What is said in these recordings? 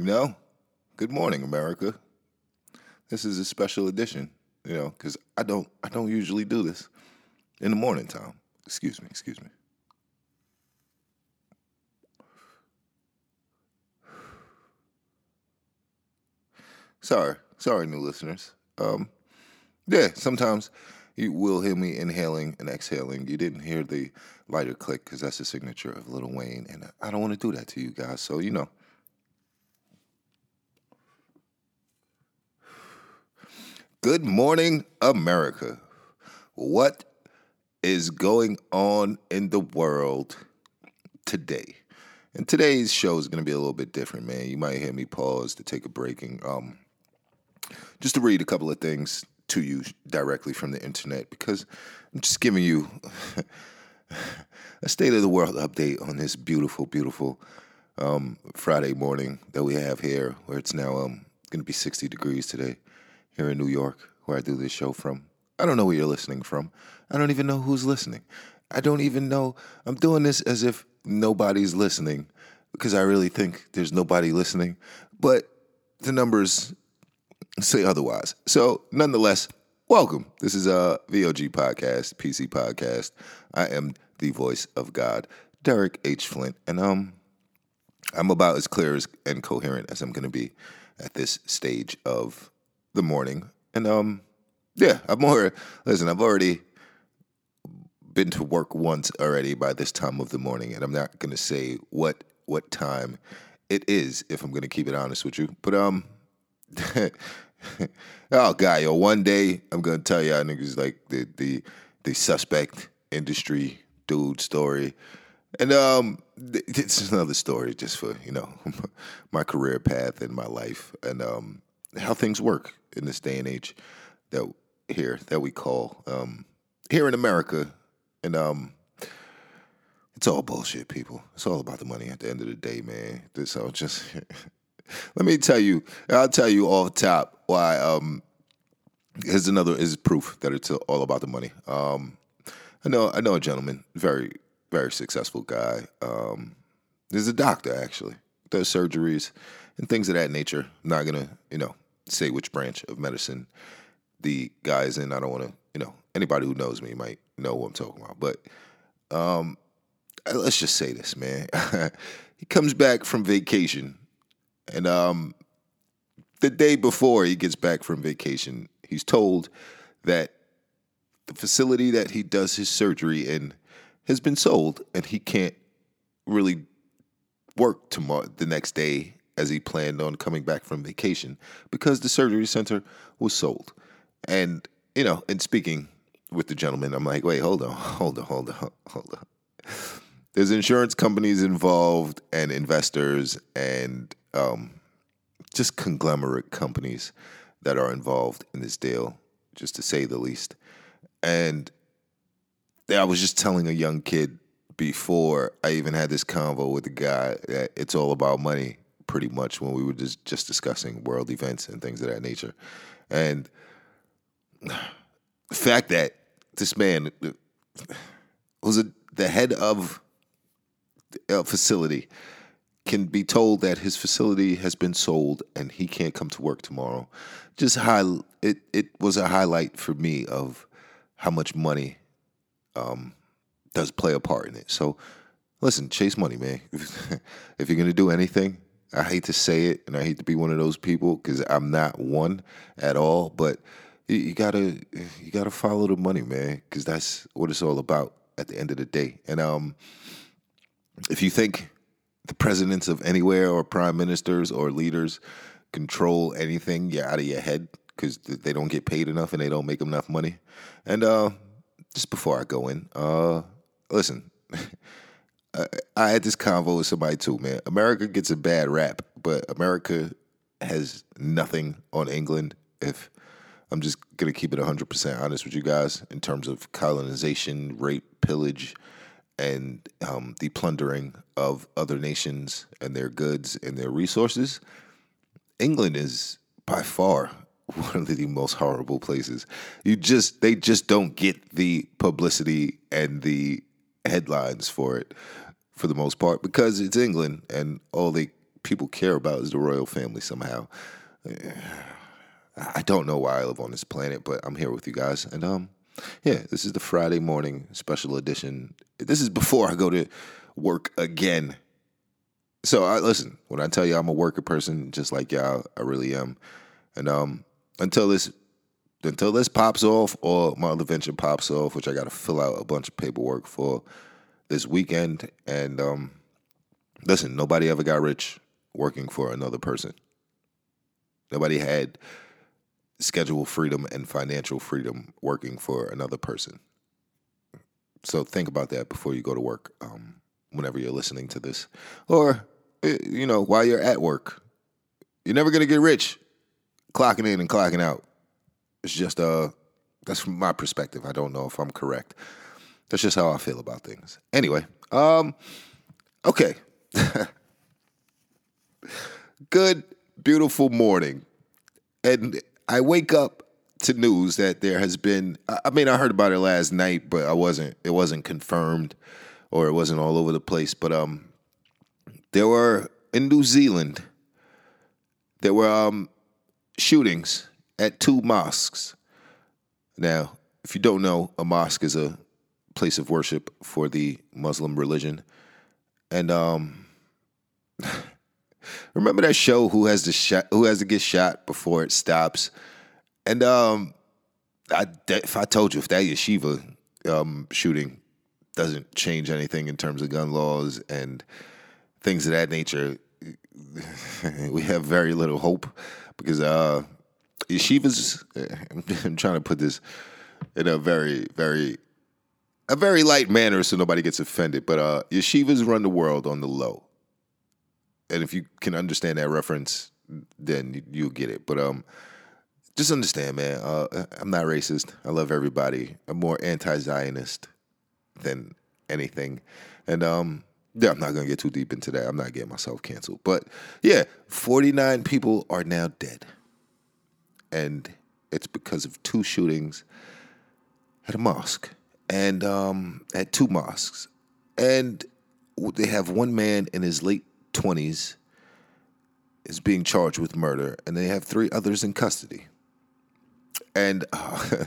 You know, good morning, America. This is a special edition, you know, because I don't I don't usually do this in the morning time. Excuse me, excuse me. Sorry, sorry, new listeners. Um, yeah, sometimes you will hear me inhaling and exhaling. You didn't hear the lighter click because that's the signature of Lil Wayne, and I don't want to do that to you guys. So you know. Good morning, America. What is going on in the world today? And today's show is going to be a little bit different, man. You might hear me pause to take a break and um, just to read a couple of things to you directly from the internet because I'm just giving you a state of the world update on this beautiful, beautiful um, Friday morning that we have here, where it's now um, going to be 60 degrees today here in New York, where I do this show from. I don't know where you're listening from. I don't even know who's listening. I don't even know. I'm doing this as if nobody's listening because I really think there's nobody listening. But the numbers say otherwise. So, nonetheless, welcome. This is a VOG podcast, PC podcast. I am the voice of God, Derek H. Flint, and um, I'm about as clear as, and coherent as I'm going to be at this stage of the morning. And um, yeah, I'm more. Listen, I've already been to work once already by this time of the morning, and I'm not to say what what time it is if I'm to keep it honest with you. But um. oh god, yo, one day I'm gonna tell y'all niggas like the the the suspect industry dude story. And um it's another story just for, you know, my career path and my life and um how things work in this day and age that here that we call um here in America. And um it's all bullshit, people. It's all about the money at the end of the day, man. All just let me tell you, I'll tell you off top why. Um, here's another is proof that it's all about the money. Um, I know, I know a gentleman, very, very successful guy. Um, he's a doctor actually, does surgeries and things of that nature. I'm not gonna, you know, say which branch of medicine the guy's in. I don't want to, you know, anybody who knows me might know what I'm talking about. But um, let's just say this, man. he comes back from vacation and um, the day before he gets back from vacation, he's told that the facility that he does his surgery in has been sold and he can't really work tomorrow the next day as he planned on coming back from vacation because the surgery center was sold. And, you know, and speaking with the gentleman, I'm like, wait, hold on, hold on, hold on, hold on. There's insurance companies involved and investors and um, just conglomerate companies that are involved in this deal, just to say the least. And I was just telling a young kid before I even had this convo with the guy that it's all about money, pretty much when we were just just discussing world events and things of that nature. And the fact that this man was a, the head of a facility can be told that his facility has been sold and he can't come to work tomorrow. Just high, it it was a highlight for me of how much money um, does play a part in it. So, listen, chase money, man. if you're gonna do anything, I hate to say it, and I hate to be one of those people because I'm not one at all. But you, gotta you gotta follow the money, man, because that's what it's all about at the end of the day. And um, if you think the presidents of anywhere or prime ministers or leaders control anything, you're out of your head because they don't get paid enough and they don't make enough money. And uh, just before I go in, uh, listen, I had this convo with somebody too, man. America gets a bad rap, but America has nothing on England. If I'm just gonna keep it 100% honest with you guys in terms of colonization, rape, pillage, and um, the plundering of other nations and their goods and their resources, England is by far one of the most horrible places. You just they just don't get the publicity and the headlines for it for the most part because it's England and all they people care about is the royal family somehow. I don't know why I live on this planet, but I'm here with you guys. And um, yeah, this is the Friday morning special edition. This is before I go to work again. So I listen, when I tell you I'm a worker person, just like y'all, I really am. And um, until this until this pops off or my other venture pops off, which I got to fill out a bunch of paperwork for this weekend. And um, listen, nobody ever got rich working for another person. Nobody had schedule freedom and financial freedom working for another person. So think about that before you go to work, um, whenever you're listening to this. Or, eh, you know, while you're at work. You're never going to get rich clocking in and clocking out. It's just, uh, that's from my perspective. I don't know if I'm correct. That's just how I feel about things. Anyway, um, okay. Good, beautiful morning. And I wake up to news that there has been I mean I heard about it last night, but I wasn't it wasn't confirmed or it wasn't all over the place. But um there were in New Zealand there were um shootings at two mosques. Now, if you don't know, a mosque is a place of worship for the Muslim religion. And um Remember that show Who Has to Who Has to Get Shot Before It Stops? And um, I, if I told you if that yeshiva um, shooting doesn't change anything in terms of gun laws and things of that nature, we have very little hope because uh, yeshivas. I'm trying to put this in a very, very, a very light manner so nobody gets offended. But uh, yeshivas run the world on the low and if you can understand that reference, then you, will get it. But um, just understand, man. Uh, I'm not racist. I love everybody. I'm more anti-Zionist than anything, and um, yeah, I'm not gonna get too deep into that. I'm not getting myself canceled. But yeah, 49 people are now dead, and it's because of two shootings at a mosque and um, at two mosques, and they have one man in his late 20s is being charged with murder, and they have three others in custody. And uh,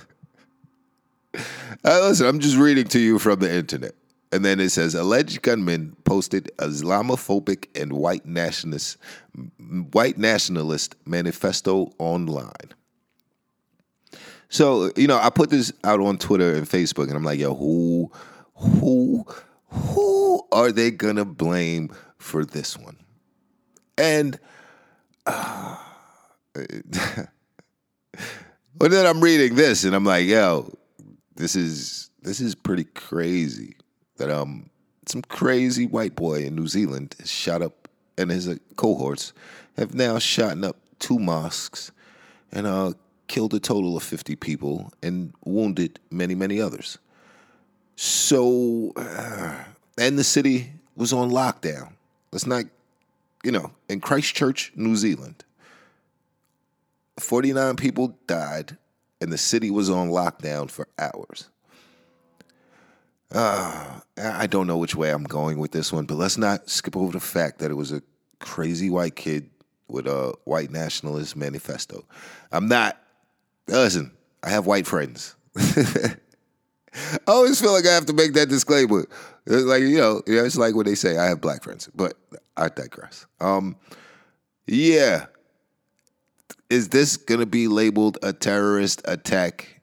listen, I'm just reading to you from the internet. And then it says alleged gunman posted Islamophobic and white nationalist white nationalist manifesto online. So, you know, I put this out on Twitter and Facebook and I'm like, yo, who who who are they gonna blame for this one. And uh, but then I'm reading this and I'm like, yo, this is this is pretty crazy. That um some crazy white boy in New Zealand shot up and his uh, cohorts have now shot up two mosques and uh killed a total of 50 people and wounded many many others. So uh, and the city was on lockdown. Let's not, you know, in Christchurch, New Zealand, 49 people died and the city was on lockdown for hours. Uh, I don't know which way I'm going with this one, but let's not skip over the fact that it was a crazy white kid with a white nationalist manifesto. I'm not, listen, I have white friends. I always feel like I have to make that disclaimer. Like you know, it's like what they say. I have black friends, but I digress. Um, yeah, is this gonna be labeled a terrorist attack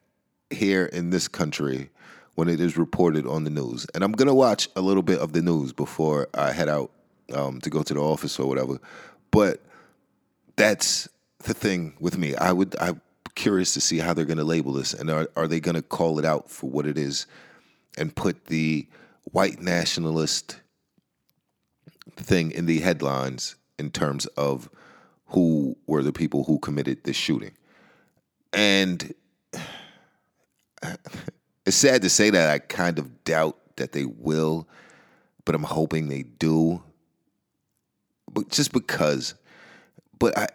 here in this country when it is reported on the news? And I'm gonna watch a little bit of the news before I head out um, to go to the office or whatever. But that's the thing with me. I would I'm curious to see how they're going to label this and are, are they going to call it out for what it is and put the white nationalist thing in the headlines in terms of who were the people who committed this shooting. And it's sad to say that I kind of doubt that they will, but I'm hoping they do. But just because. But I,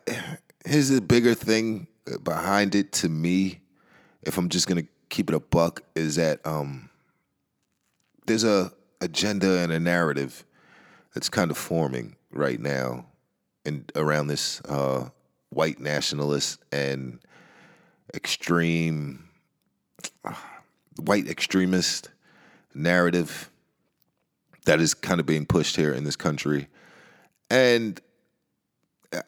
here's the bigger thing behind it to me, if I'm just gonna keep it a buck, is that um, there's a agenda and a narrative that's kind of forming right now and around this uh, white nationalist and extreme uh, white extremist narrative that is kind of being pushed here in this country. And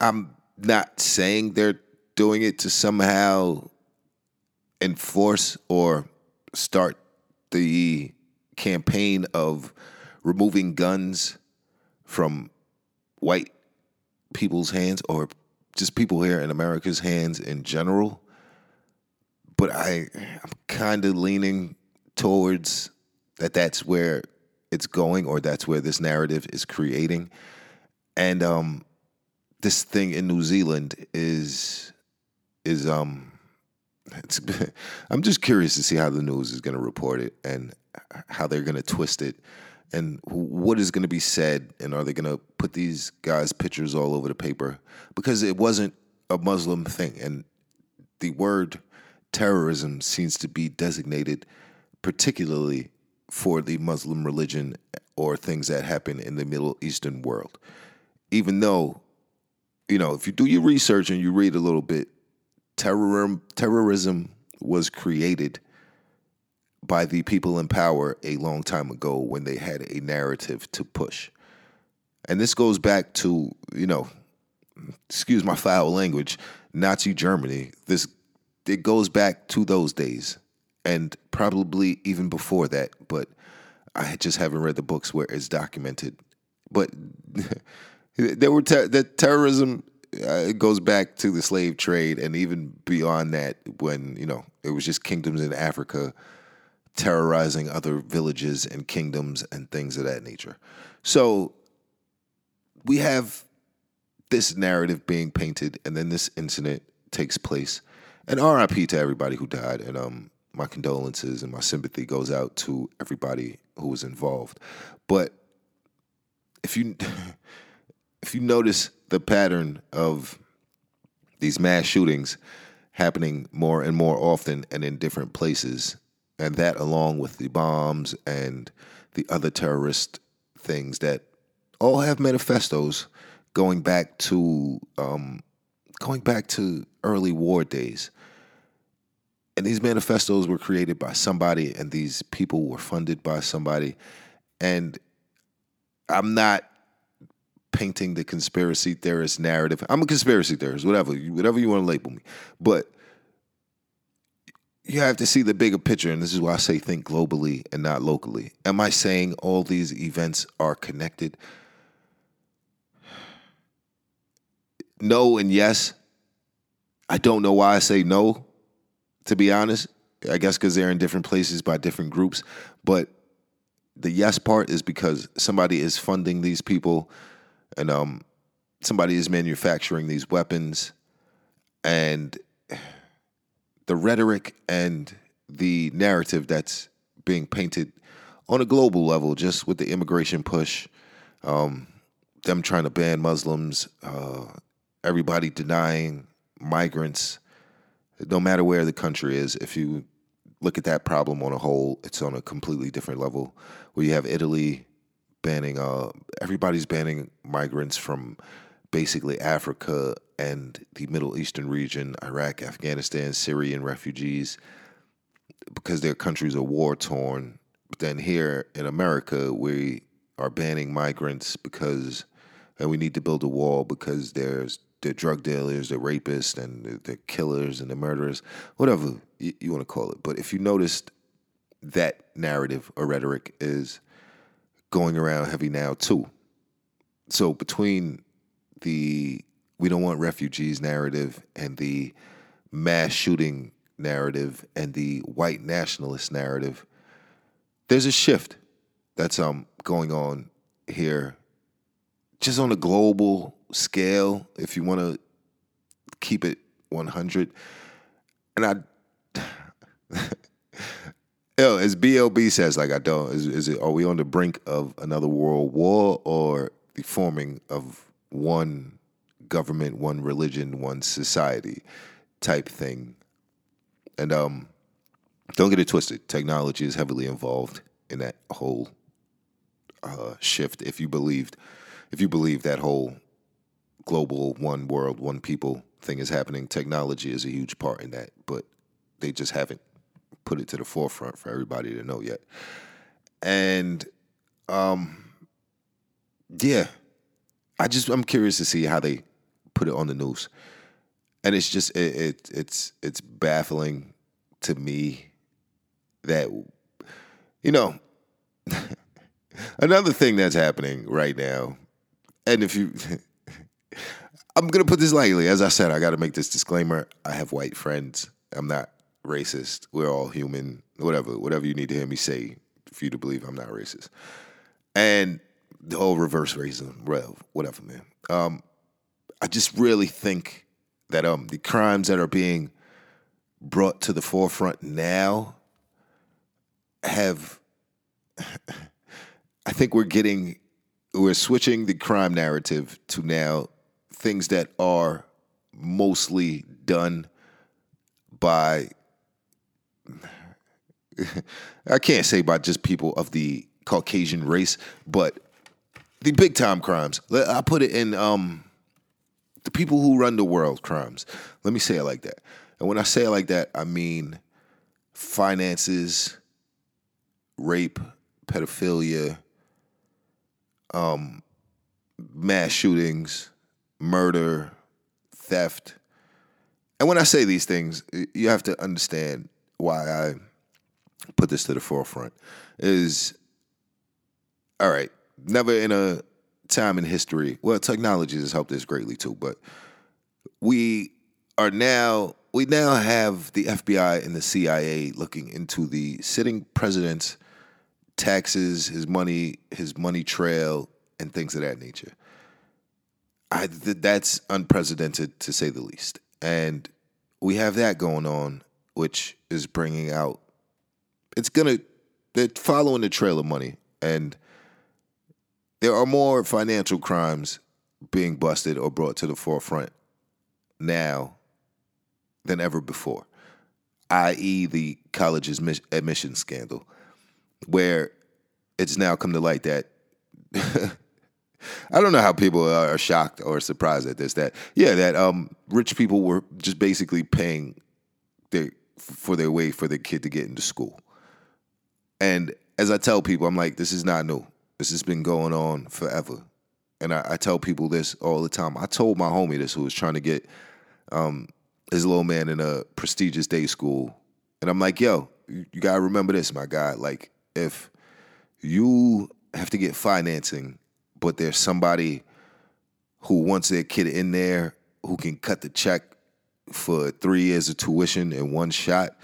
I'm not saying they're doing it to somehow enforce or start the campaign of removing guns from white people's hands or just people here in America's hands in general. But I, I'm kind of leaning towards that that's where it's going or that's where this narrative is creating. And um, this thing in New Zealand is is um I'm just curious to see how the news is going to report it and how they're going to twist it and what is going to be said and are they going to put these guys pictures all over the paper because it wasn't a muslim thing and the word terrorism seems to be designated particularly for the muslim religion or things that happen in the middle eastern world even though you know if you do your research and you read a little bit terrorism terrorism was created by the people in power a long time ago when they had a narrative to push. And this goes back to, you know, excuse my foul language, Nazi Germany. This it goes back to those days and probably even before that, but I just haven't read the books where it's documented. But there were ter- terrorism uh, it goes back to the slave trade and even beyond that when, you know, it was just kingdoms in Africa terrorizing other villages and kingdoms and things of that nature. So we have this narrative being painted, and then this incident takes place. And RIP to everybody who died, and um, my condolences and my sympathy goes out to everybody who was involved. But if you if you notice the pattern of these mass shootings happening more and more often and in different places, and that along with the bombs and the other terrorist things that all have manifestos going back to um, going back to early war days. And these manifestos were created by somebody, and these people were funded by somebody. And I'm not painting the conspiracy theorist narrative. I'm a conspiracy theorist, whatever, whatever you want to label me. But you have to see the bigger picture, and this is why I say think globally and not locally. Am I saying all these events are connected? No and yes. I don't know why I say no, to be honest. I guess because they're in different places by different groups. But the yes part is because somebody is funding these people and um, somebody is manufacturing these weapons. And the rhetoric and the narrative that's being painted on a global level, just with the immigration push, um, them trying to ban Muslims, uh, everybody denying migrants, no matter where the country is. If you look at that problem on a whole, it's on a completely different level. Where you have Italy banning, uh, everybody's banning migrants from basically Africa and the Middle Eastern region, Iraq, Afghanistan, Syrian refugees, because their countries are war torn. But then here in America, we are banning migrants because, and we need to build a wall because there's the drug dealers, the rapists, and the killers and the murderers, whatever you, you want to call it. But if you noticed, that narrative or rhetoric is going around heavy now too. So between the we don't want refugees narrative and the mass shooting narrative and the white nationalist narrative, there's a shift that's um going on here just on a global scale if you want to keep it 100 and i Yo, as BLB says, like I don't. Is, is it? Are we on the brink of another world war or the forming of one government, one religion, one society type thing. And um, don't get it twisted. Technology is heavily involved in that whole uh, shift. If you believed, if you believe that whole global one world, one people thing is happening. Technology is a huge part in that, but they just haven't put it to the forefront for everybody to know yet. And um yeah, I just I'm curious to see how they put it on the news. And it's just it, it it's it's baffling to me that you know another thing that's happening right now and if you I'm gonna put this lightly. As I said, I gotta make this disclaimer. I have white friends. I'm not racist. We're all human. Whatever, whatever you need to hear me say for you to believe I'm not racist. And the whole reverse racism, whatever, man. Um, I just really think that um, the crimes that are being brought to the forefront now have I think we're getting we're switching the crime narrative to now things that are mostly done by I can't say by just people of the Caucasian race, but the big time crimes. I put it in um, the people who run the world crimes. Let me say it like that. And when I say it like that, I mean finances, rape, pedophilia, um, mass shootings, murder, theft. And when I say these things, you have to understand why I put this to the forefront. Is all right, never in a time in history, well, technology has helped us greatly too, but we are now we now have the FBI and the CIA looking into the sitting president's taxes, his money, his money trail, and things of that nature. I th- that's unprecedented to say the least. And we have that going on, which is bringing out. It's gonna. They're following the trail of money, and there are more financial crimes being busted or brought to the forefront now than ever before, i.e., the college admission scandal, where it's now come to light that I don't know how people are shocked or surprised at this. That yeah, that um, rich people were just basically paying their for their way for their kid to get into school. And as I tell people, I'm like, this is not new. This has been going on forever. And I, I tell people this all the time. I told my homie this who was trying to get um, his little man in a prestigious day school. And I'm like, yo, you, you gotta remember this, my guy. Like, if you have to get financing but there's somebody who wants their kid in there who can cut the check for three years of tuition in one shot.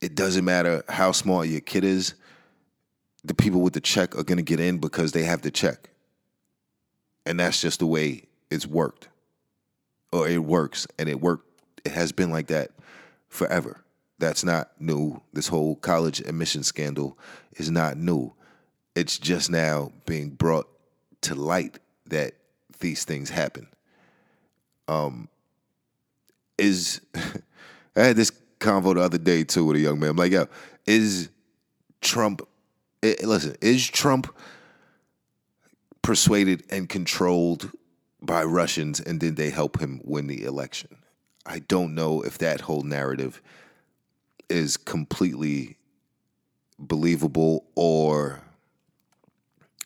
It doesn't matter how small your kid is, the people with the check are gonna get in because they have the check. And that's just the way it's worked. Or it works. And it worked, it has been like that forever. That's not new. This whole college admission scandal is not new. It's just now being brought to light that these things happen. Um, is I had this convo the other day too with a young man. I'm like, yo, is Trump? Eh, listen, is Trump persuaded and controlled by Russians, and did they help him win the election? I don't know if that whole narrative is completely believable or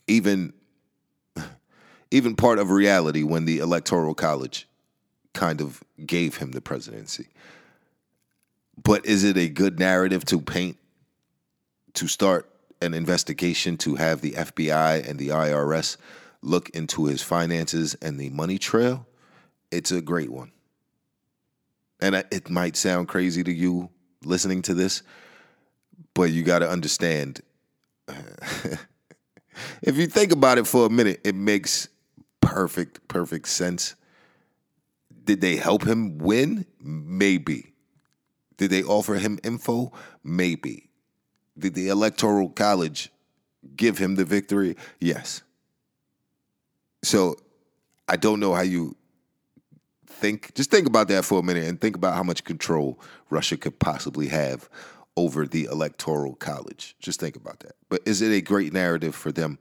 even even part of reality when the Electoral College kind of gave him the presidency. But is it a good narrative to paint, to start an investigation, to have the FBI and the IRS look into his finances and the money trail? It's a great one. And it might sound crazy to you listening to this, but you got to understand. if you think about it for a minute, it makes perfect, perfect sense. Did they help him win? Maybe. Did they offer him info? Maybe. Did the Electoral College give him the victory? Yes. So I don't know how you think. Just think about that for a minute and think about how much control Russia could possibly have over the Electoral College. Just think about that. But is it a great narrative for them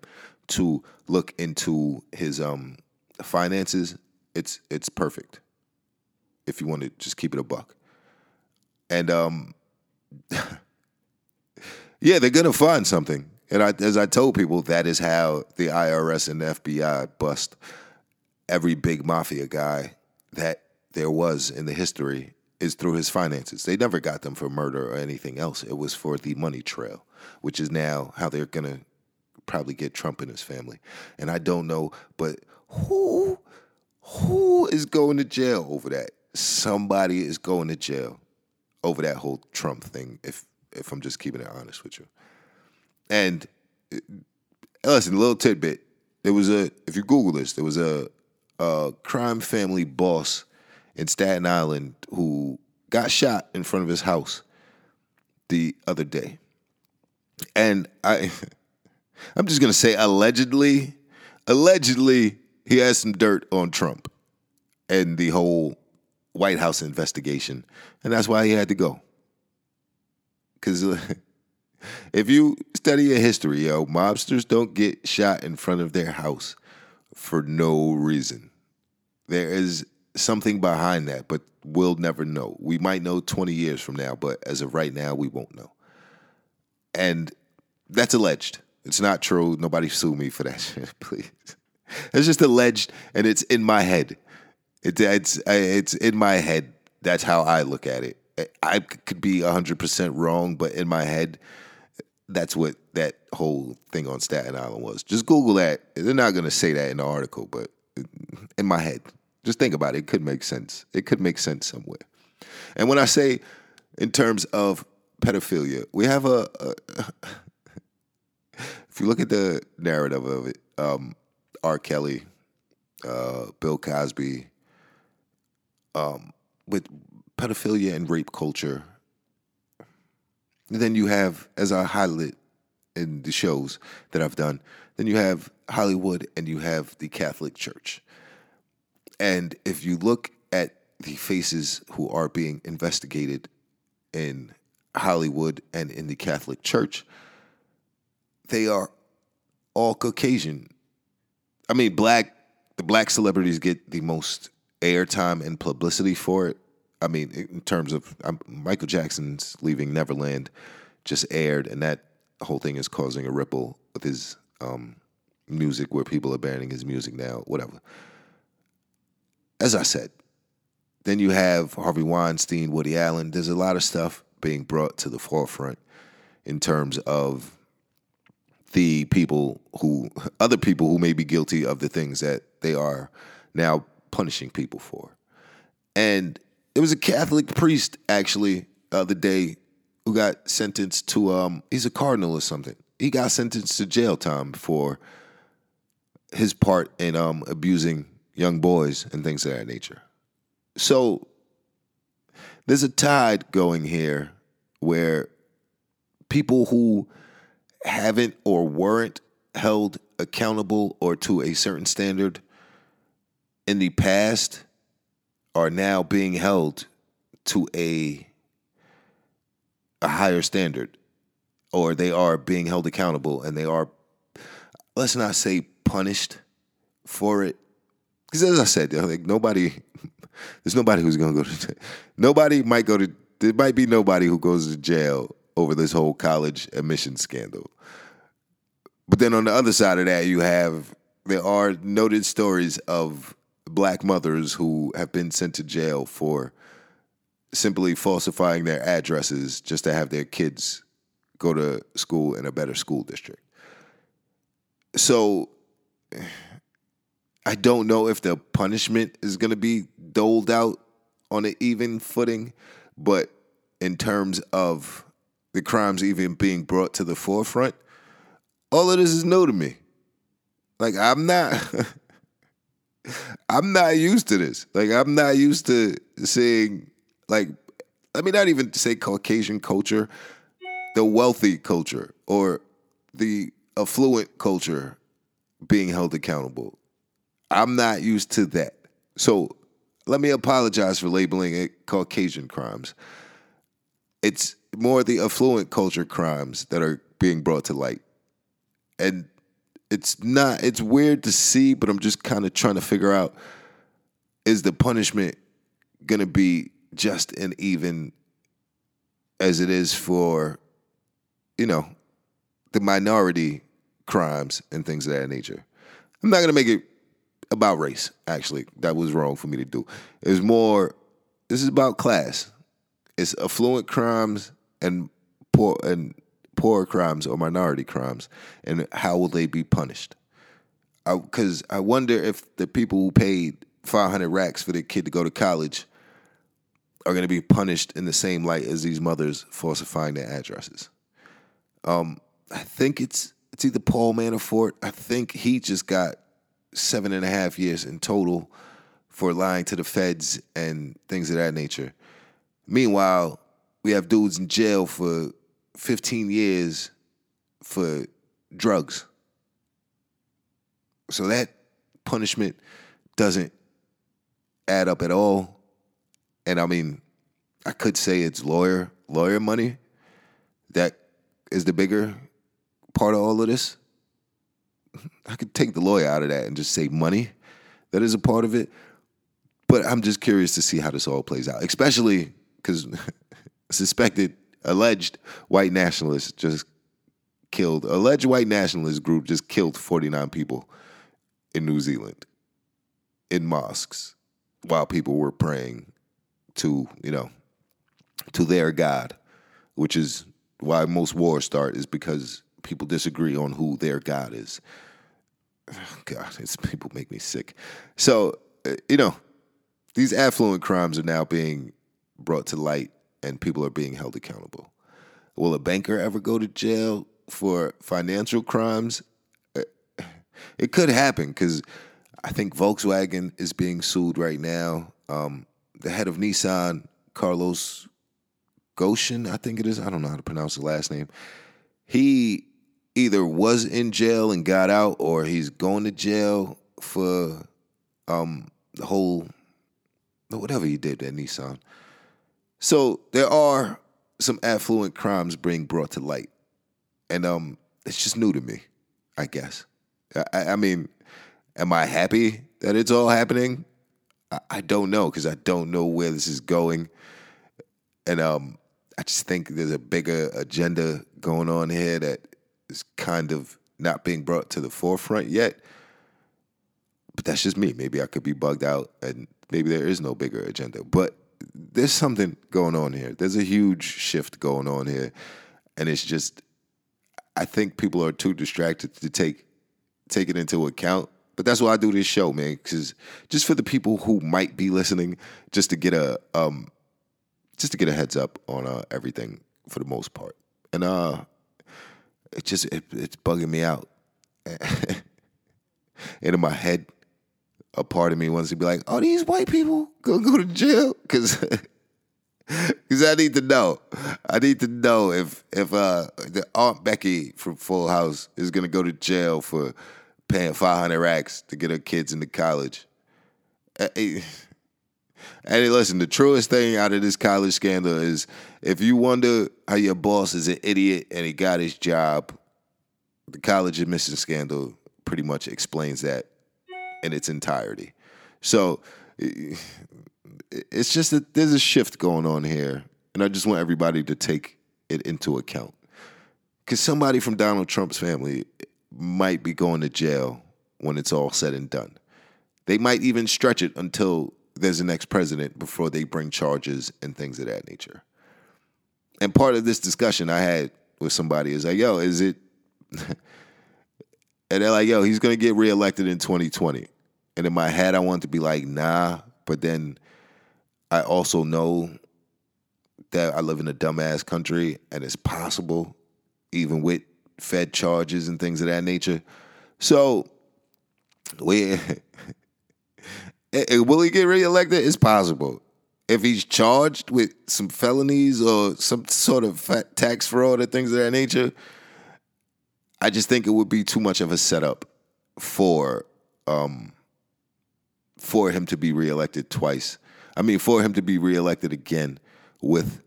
to look into his um, finances, It's it's perfect. If you want to just keep it a buck. And um yeah, they're gonna find something. And I, as I told people, that is how the IRS and the FBI bust every big mafia guy that there was in the history is through his finances. They never got them for murder or anything else. It was for the money trail, which is now how they're gonna probably get Trump and his family. And I don't know, but who who is going to jail over that? Somebody is going to jail over that whole Trump thing. If if I'm just keeping it honest with you. And uh, listen, a little tidbit. There was a if you Google this, there was a, a crime family boss in Staten Island who got shot in front of his house the other day. And I I'm just gonna say allegedly, allegedly he has some dirt on Trump and the whole White House investigation. And that's why he had to go. Cause if you study your history, yo, mobsters don't get shot in front of their house for no reason. There is something behind that, but we'll never know. We might know 20 years from now, but as of right now, we won't know. And that's alleged. It's not true. Nobody sue me for that shit, please. It's just alleged, and it's in my head. It, it's it's in my head. That's how I look at it. I could be hundred percent wrong, but in my head, that's what that whole thing on Staten Island was. Just Google that. They're not going to say that in the article, but in my head, just think about it. It could make sense. It could make sense somewhere. And when I say in terms of pedophilia, we have a, a if you look at the narrative of it, um, R. Kelly, uh, Bill Cosby, um, with pedophilia and rape culture. And then you have, as I highlight in the shows that I've done, then you have Hollywood and you have the Catholic Church. And if you look at the faces who are being investigated in Hollywood and in the Catholic Church, they are all Caucasian I mean, black the black celebrities get the most airtime and publicity for it. I mean, in terms of um, Michael Jackson's leaving Neverland just aired, and that whole thing is causing a ripple with his um, music, where people are banning his music now. Whatever. As I said, then you have Harvey Weinstein, Woody Allen. There's a lot of stuff being brought to the forefront in terms of the people who other people who may be guilty of the things that they are now punishing people for. And it was a Catholic priest actually the other day who got sentenced to um he's a cardinal or something. He got sentenced to jail time for his part in um abusing young boys and things of that nature. So there's a tide going here where people who haven't or weren't held accountable or to a certain standard in the past are now being held to a a higher standard or they are being held accountable and they are let's not say punished for it. Because as i said like nobody there's nobody who's going to go to nobody might go to there might be nobody who goes to jail over this whole college admission scandal but then on the other side of that, you have there are noted stories of black mothers who have been sent to jail for simply falsifying their addresses just to have their kids go to school in a better school district. So I don't know if the punishment is going to be doled out on an even footing, but in terms of the crimes even being brought to the forefront, all of this is new to me. Like I'm not I'm not used to this. Like I'm not used to seeing like let me not even say Caucasian culture, the wealthy culture or the affluent culture being held accountable. I'm not used to that. So let me apologize for labeling it Caucasian crimes. It's more the affluent culture crimes that are being brought to light and it's not it's weird to see but i'm just kind of trying to figure out is the punishment going to be just and even as it is for, you know, the minority crimes and things of that nature? I'm not going to make it about race, actually. That was wrong for me to do. It's more, this is about class. It's affluent crimes and poor and poor crimes or minority crimes, and how will they be punished? Because I, I, wonder if the people who paid 500 racks for their kid to go to college are going to be punished in the same light as these mothers falsifying their addresses. Um, I think it's it's either Paul Manafort. I think he just got seven and a half years in total for lying to the feds and things of that nature. Meanwhile, we have dudes in jail for 15 years for drugs. So that punishment doesn't add up at all. And I mean, I could say it's lawyer lawyer money that is the bigger part of all of this. I could take the lawyer out of that and just say money. That is a part of it. But I'm just curious to see how this all plays out, especially because suspected alleged white nationalists just killed alleged white nationalist group just killed 49 people in New Zealand in mosques while people were praying to, you know, to their god, which is why most wars start is because people disagree on who their god is. God, it's people make me sick. So, uh, you know, these affluent crimes are now being brought to light and people are being held accountable. Will a banker ever go to jail for financial crimes? Uh, it could happen because I think Volkswagen is being sued right now. Um, the head of Nissan, Carlos Ghosn, I think it is. I don't know how to pronounce the last name. He either was in jail and got out, or he's going to jail for um, the whole whatever he did at Nissan. So there are some affluent crimes being brought to light, and um, it's just new to me. I guess. I, I mean, am I happy that it's all happening? I, I don't know because I don't know where this is going, and um, I just think there's a bigger agenda going on here that is kind of not being brought to the forefront yet. But that's just me. Maybe I could be bugged out, and maybe there is no bigger agenda. But there's something going on here. There's a huge shift going on here, and it's just I think people are too distracted to take take it into account. But that's why I do this show, man, because just for the people who might be listening, just to get a um, just to get a heads up on uh, everything for the most part, and uh, it just it, it's bugging me out. and in my head, a part of me wants to be like, "Oh, these white people gonna go to jail?" Because because I need to know. I need to know if if uh, the Aunt Becky from Full House is gonna go to jail for paying five hundred racks to get her kids into college. Hey, listen, the truest thing out of this college scandal is if you wonder how your boss is an idiot and he got his job, the college admission scandal pretty much explains that in its entirety. So it's just that there's a shift going on here, and I just want everybody to take it into account. Because somebody from Donald Trump's family might be going to jail when it's all said and done. They might even stretch it until there's a next president before they bring charges and things of that nature. And part of this discussion I had with somebody is like, yo, is it and they're like, yo, he's gonna get reelected in 2020. And in my head, I want to be like, nah. But then I also know that I live in a dumbass country and it's possible, even with Fed charges and things of that nature. So, we, will he get reelected? It's possible. If he's charged with some felonies or some sort of tax fraud or things of that nature, I just think it would be too much of a setup for um, for him to be reelected twice. I mean, for him to be reelected again with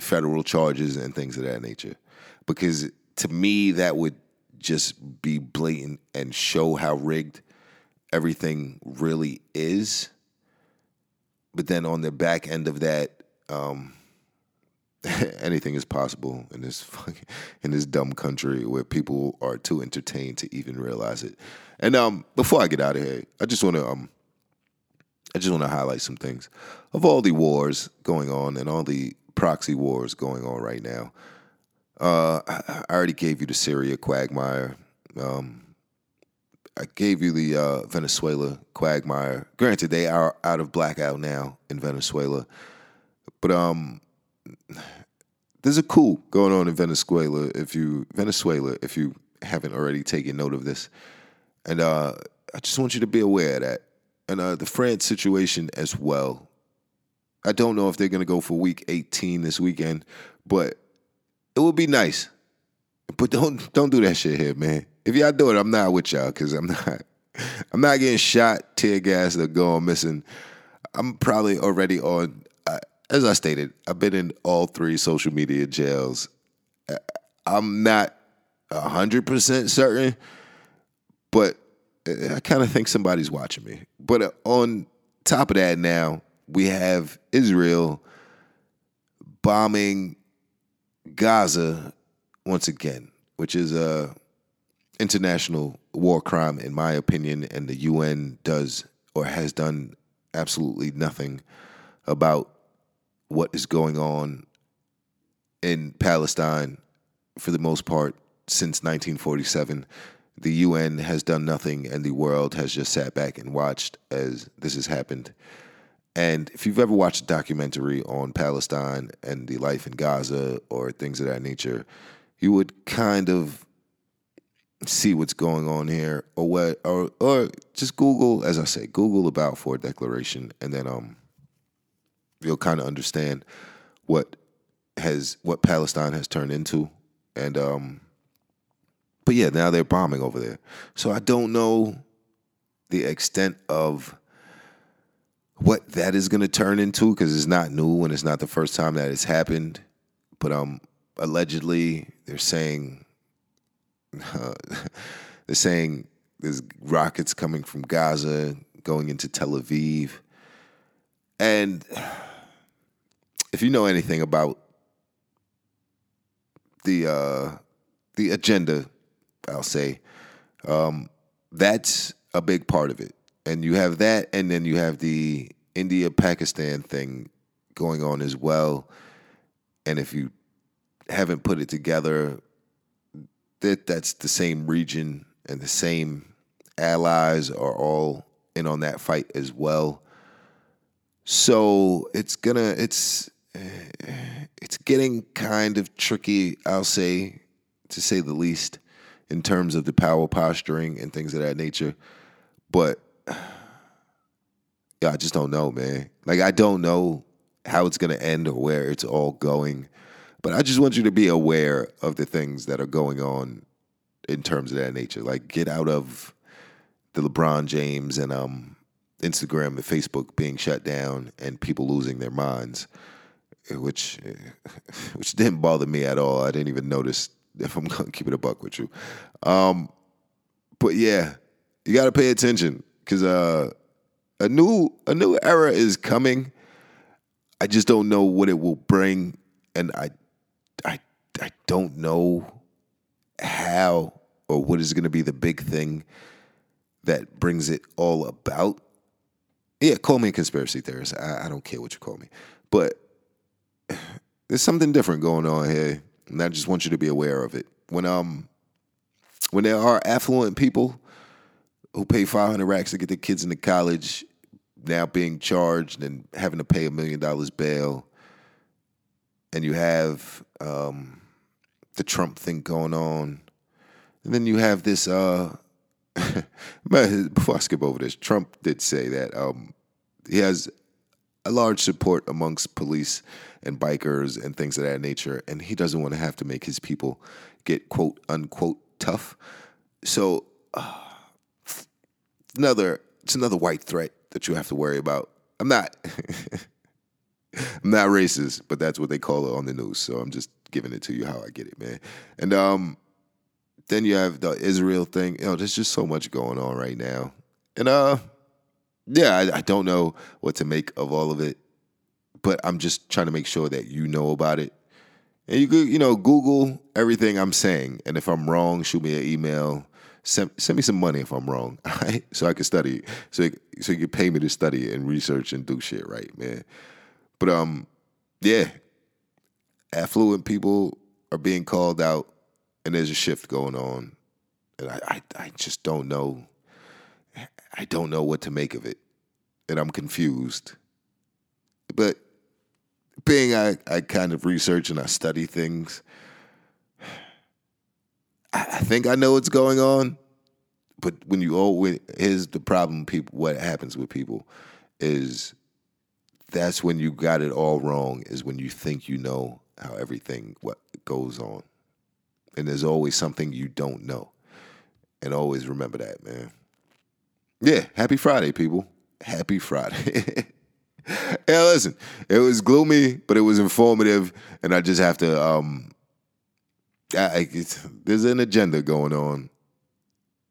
federal charges and things of that nature. Because to me, that would just be blatant and show how rigged everything really is. but then on the back end of that, um, anything is possible in this fucking, in this dumb country where people are too entertained to even realize it. And um, before I get out of here, I just want to um, I just want to highlight some things of all the wars going on and all the proxy wars going on right now. Uh, I, already gave you the Syria quagmire. Um, I gave you the uh, Venezuela quagmire. Granted, they are out of blackout now in Venezuela, but um, there's a coup going on in Venezuela. If you Venezuela, if you haven't already taken note of this, and uh, I just want you to be aware of that, and uh, the France situation as well. I don't know if they're gonna go for Week 18 this weekend, but it would be nice. But don't don't do that shit here, man. If y'all do it, I'm not with y'all because I'm not. I'm not getting shot, tear gas, or going missing. I'm probably already on. Uh, as I stated, I've been in all three social media jails. I'm not hundred percent certain, but I kind of think somebody's watching me. But uh, on top of that, now we have Israel bombing Gaza once again, which is a international war crime, in my opinion, and the UN does or has done absolutely nothing about what is going on in Palestine for the most part since 1947. The UN has done nothing, and the world has just sat back and watched as this has happened. And if you've ever watched a documentary on Palestine and the life in Gaza or things of that nature, you would kind of see what's going on here or what or or just Google, as I say, Google the Balfour Declaration and then um you'll kind of understand what has what Palestine has turned into. And um but yeah, now they're bombing over there. So I don't know the extent of what that is going to turn into because it's not new and it's not the first time that it's happened. But um, allegedly, they're saying uh, they're saying there's rockets coming from Gaza going into Tel Aviv, and if you know anything about the uh, the agenda, I'll say um, that's a big part of it and you have that, and then you have the India Pakistan thing going on as well. And if you haven't put it together, that that's the same region and the same allies are all in on that fight as well. So it's gonna it's it's getting kind of tricky, I'll say, to say the least, in terms of the power posturing and things of that nature. But yeah, I just don't know, man. Like I don't know how it's gonna end or where it's all going. But I just want you to be aware of the things that are going on in terms of that nature. Like get out of the LeBron James and um, Instagram and Facebook being shut down and people losing their minds, which which didn't bother me at all. I didn't even notice if I'm gonna keep it a buck with you. Um, but yeah, you got to pay attention because uh, a new a new era is coming. I just don't know what it will bring, and I I I don't know how or what is going to be the big thing that brings it all about. Yeah, call me a conspiracy theorist. I, I don't care what you call me, but there's something different going on here, and I just want you to be aware of it. When um when there are affluent people who pay 500 racks to get their kids into college now being charged and having to pay a million dollars bail. And you have um, the Trump thing going on. And then you have this. Uh, before I skip over this, Trump did say that um, he has a large support amongst police and bikers and things of that nature, and he doesn't want to have to make his people get quote unquote tough. So uh, another it's another white threat that you have to worry about. I'm not I'm not racist, but that's what they call it on the news. So I'm just giving it to you how I get it, man. And um then you have the Israel thing. You know, there's just so much going on right now. And uh yeah, I, I don't know what to make of all of it, but I'm just trying to make sure that you know about it. And you could, you know, Google everything I'm saying, and if I'm wrong, shoot me an email. Send, send me some money if I'm wrong, all right? So I can study, so so you can pay me to study and research and do shit right, man. But um, yeah, affluent people are being called out, and there's a shift going on, and I, I, I just don't know. I don't know what to make of it, and I'm confused. But being I, I kind of research and I study things, I, I think I know what's going on. But when you when, here's the problem, people. What happens with people is that's when you got it all wrong. Is when you think you know how everything what goes on, and there's always something you don't know, and always remember that, man. Yeah, happy Friday, people. Happy Friday. yeah, listen, it was gloomy, but it was informative, and I just have to. um I, There's an agenda going on,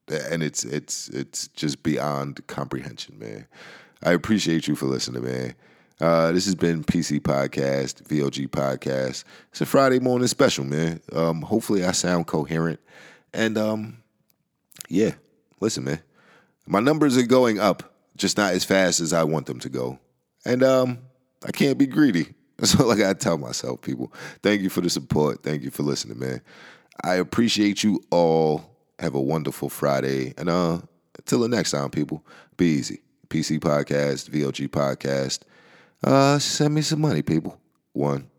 and it's it's it's just beyond comprehension, man. I appreciate you for listening, man. Uh, this has been PC Podcast, VOG Podcast. It's a Friday morning special, man. Um, hopefully, I sound coherent, and um, yeah, listen, man. My numbers are going up, just not as fast as I want them to go. And um, I can't be greedy. That's all I gotta tell myself, people. Thank you for the support. Thank you for listening, man. I appreciate you all. Have a wonderful Friday. And uh until the next time, people, be easy. PC Podcast, VOG Podcast. Uh send me some money, people. One.